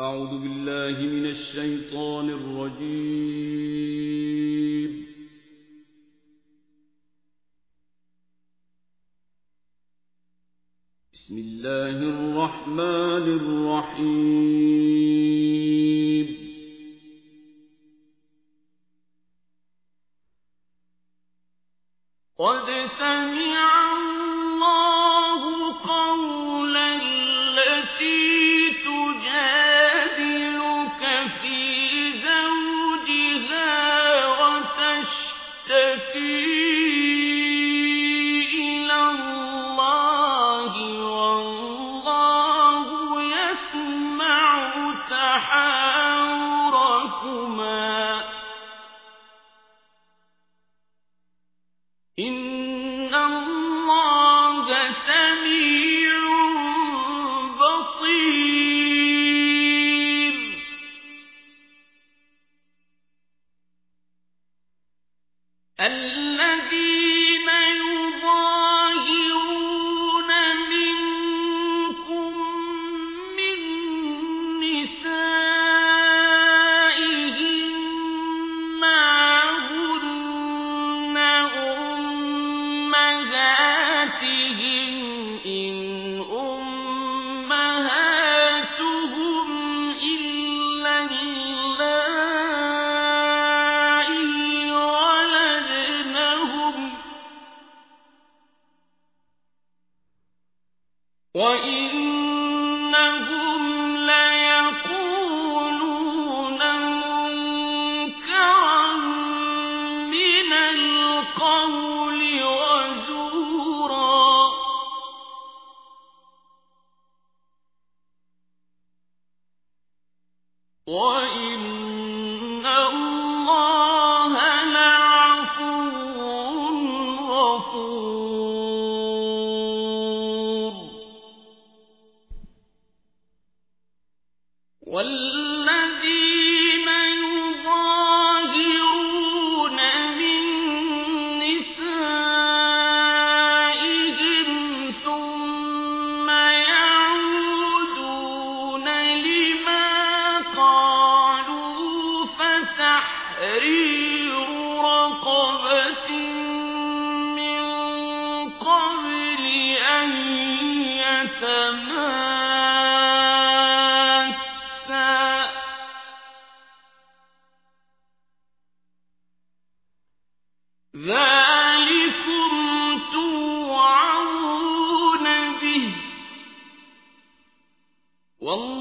أعوذ بالله من الشيطان الرجيم. بسم الله الرحمن الرحيم. قد سمع سحاب والله والله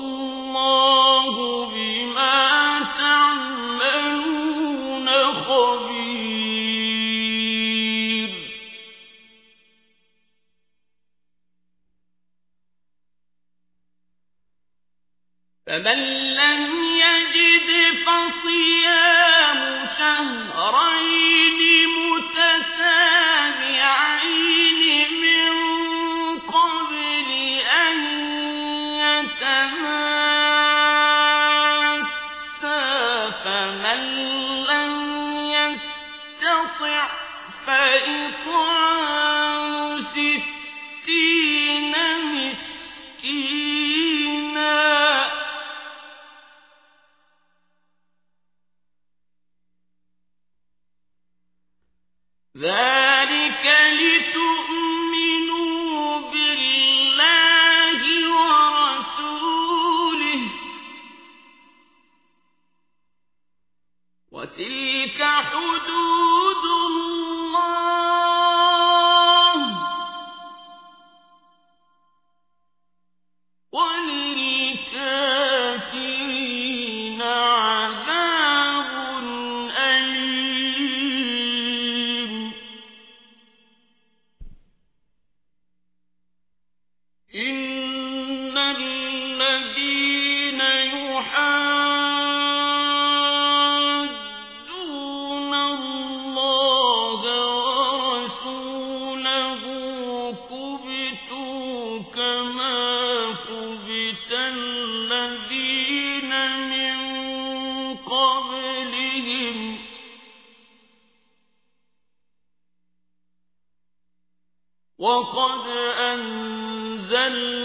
قد أنزلنا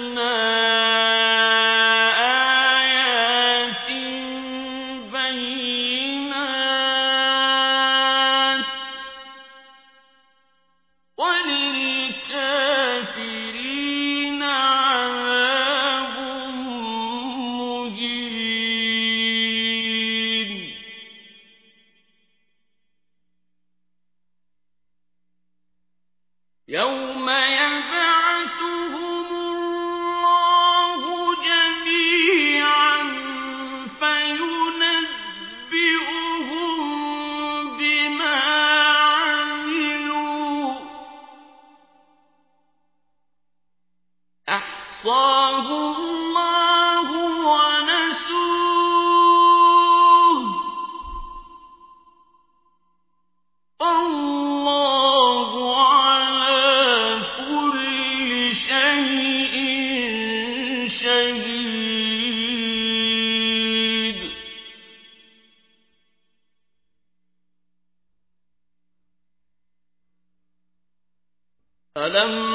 ألم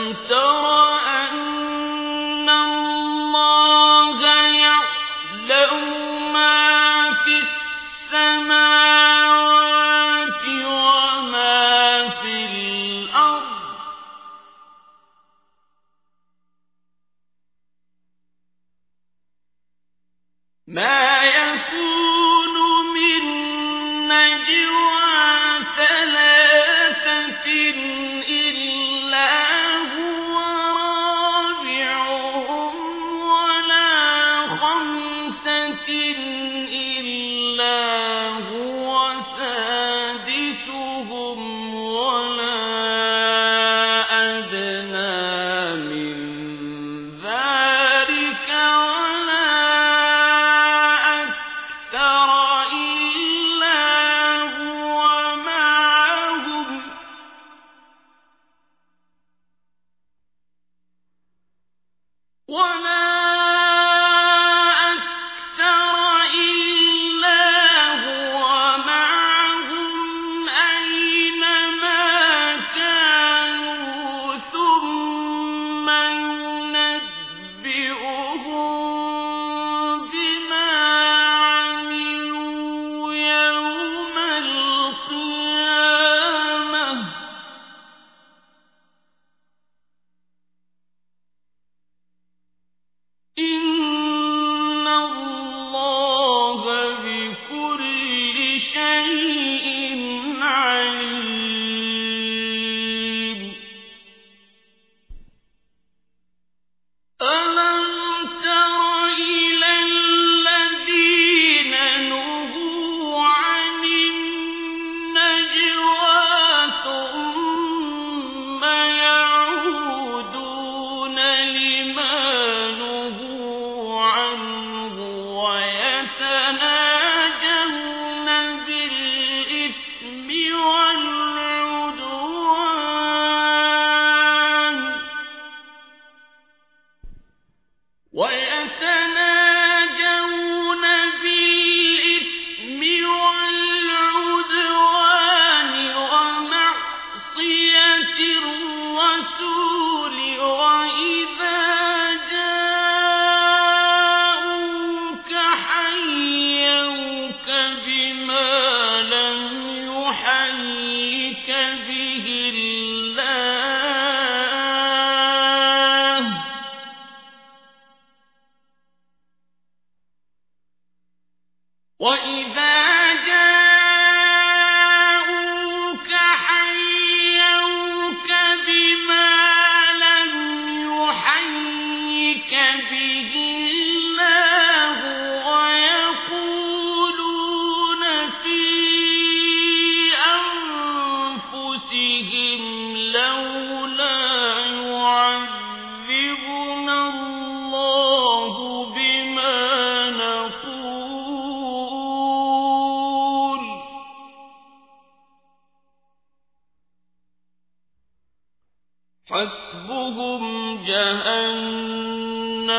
حَسْبُهُمْ جَهَنَّمُ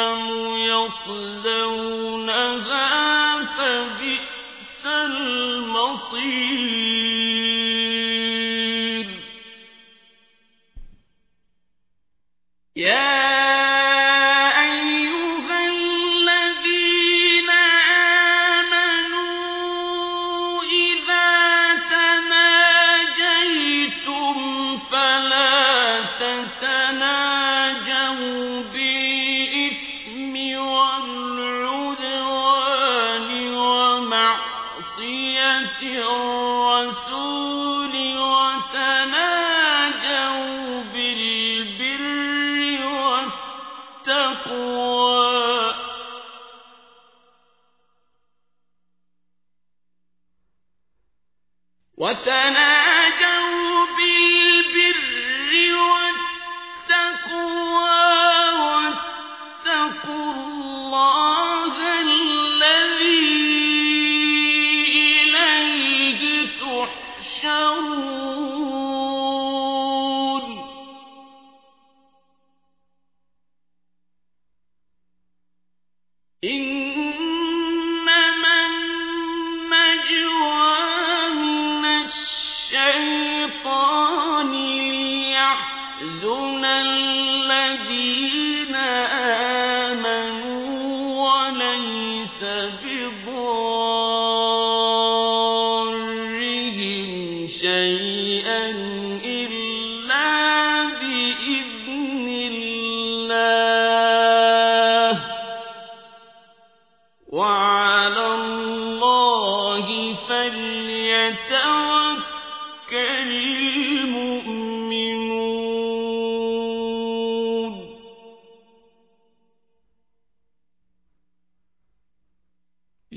يَصْلَوْنَهَا وَمَعْصِيَتِ الرَّسُولِ وَتَنَاجَوْا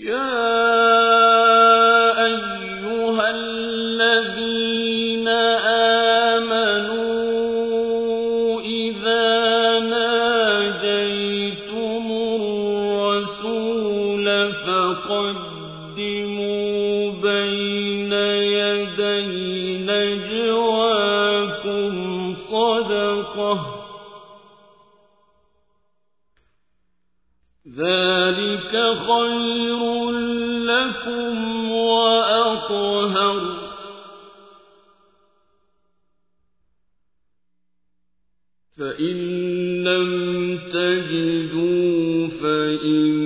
يا لم تجدوا فإن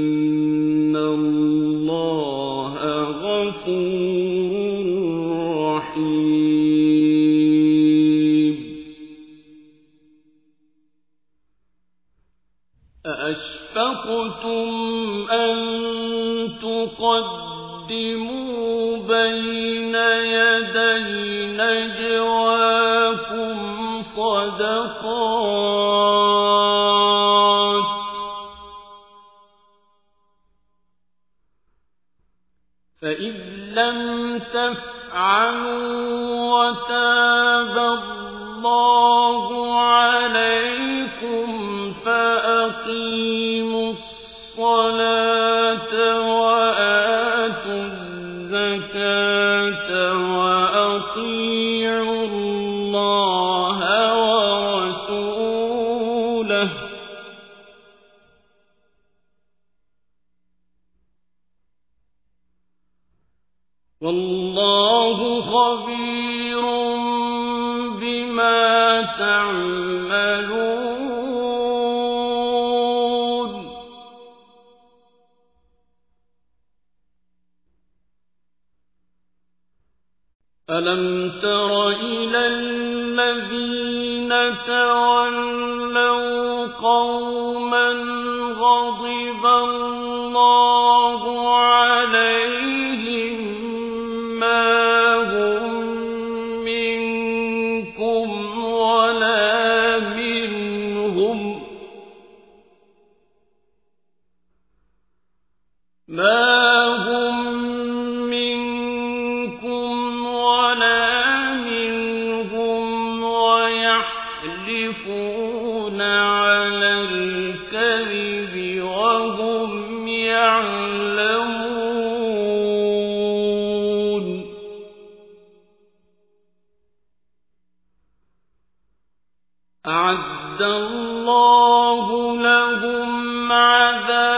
مستقيم تولوا قوما غضب الله أعد الله لهم عذابا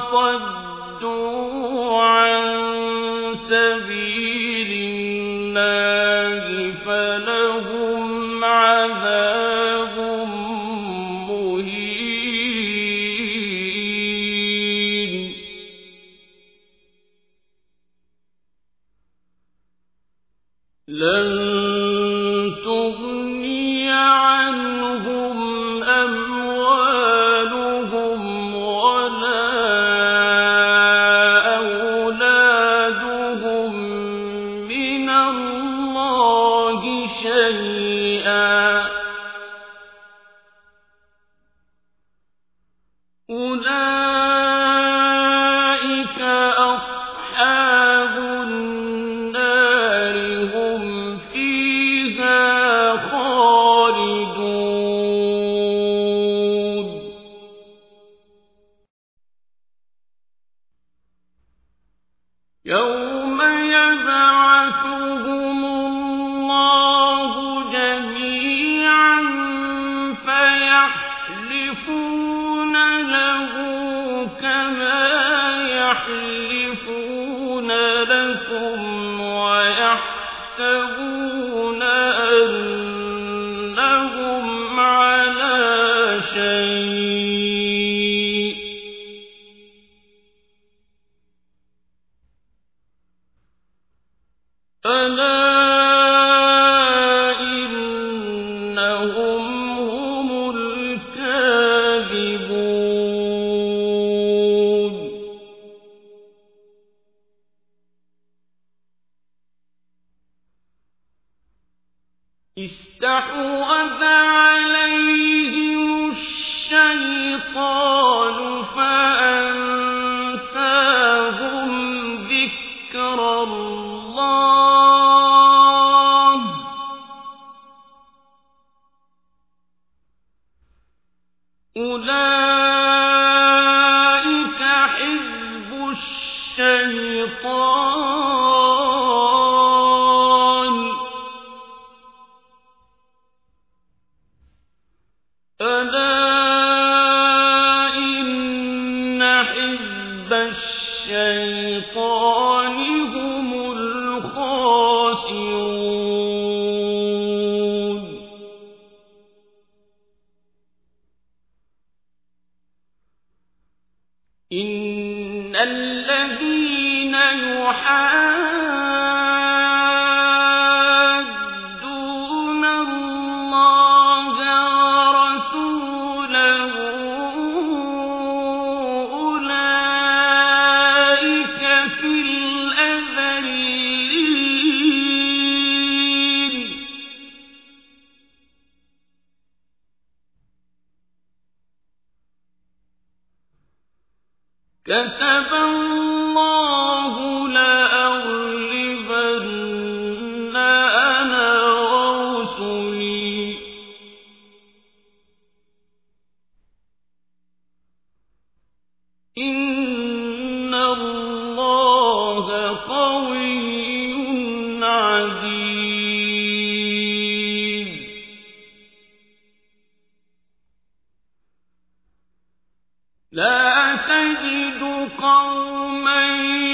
فصدوا عن سبيل الله. أولئك حزب الشيطان كتب الله أنا ورسلي. إن الله قوي عزيز. لا أجد قوما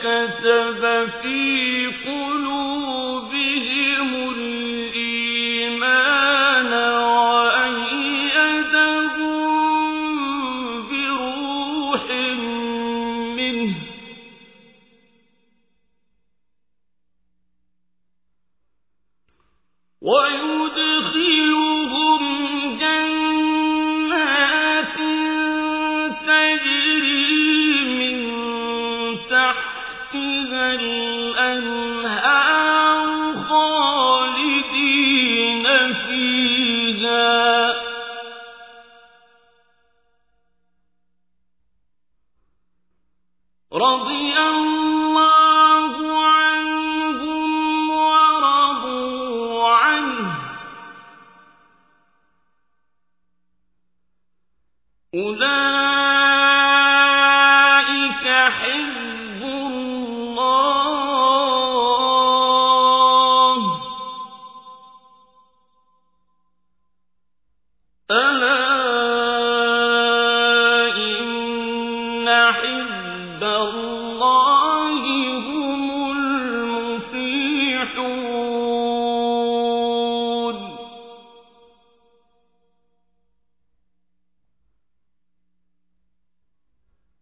كتب في قلوبهم رضي الله